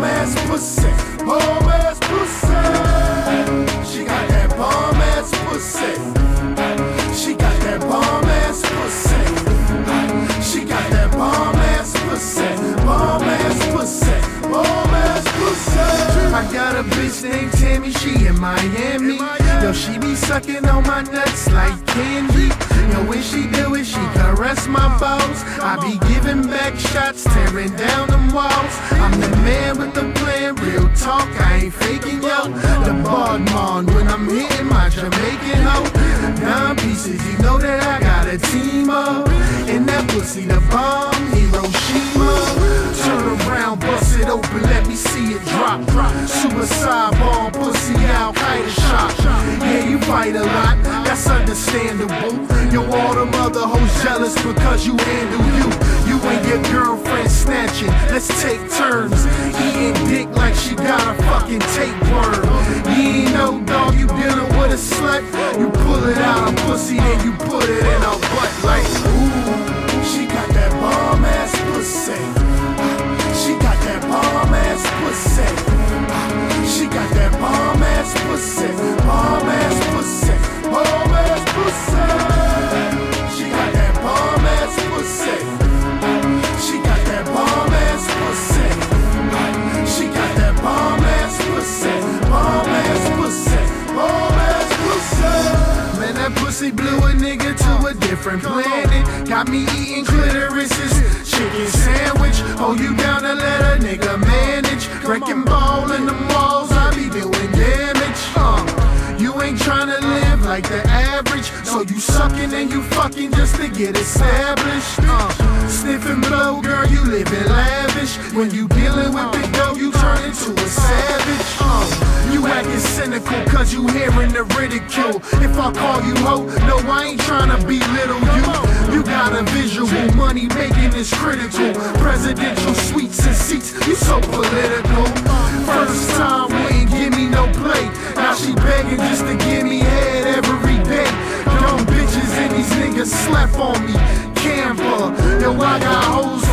Bomb ass pussy. Bomb ass pussy. She got that bomb ass pussy. She got that bomb ass pussy. She got that bomb ass pussy. Bomb ass pussy. Bomb ass pussy. I got a bitch named Tammy, she in Miami. Yo, she be sucking on my nuts like candy. Yo, when she do it, she caress my balls. I be giving back shots, tearing down man with the plan, real talk, I ain't faking yo. The Bardman when I'm hitting my Jamaican hoe. Nine pieces, you know that I got a team up. And that pussy, the bomb, Hiroshima. Turn around, bust it open, let me see it drop. Suicide bomb, pussy jealous because you handle you. You and your girlfriend snatching, let's take turns. Eating dick like she got a fucking tapeworm. You ain't no dog, you dealing with a slut. You pull it out a pussy, then you put it in her nigga to a different planet. Got me eating clitorises. Chicken sandwich. Hold you down to let a nigga manage. Wrecking ball in the malls. I be doing damage. Uh, you ain't tryna live like the average. So you sucking and you fucking just to get established. Uh, sniffing blow, girl, you living lavish. When you dealing with big dough, you turn into a savage. Uh, you acting cynical cause you hearing the ridicule. If I call you hoe, no, I ain't tryna belittle you. You got a visual, money making is critical. Presidential suites and seats, you so political. First time, ain't give me no play. Now she begging just to give me head every day. Dumb bitches and these niggas slap on me. Camper, yo, I got hoes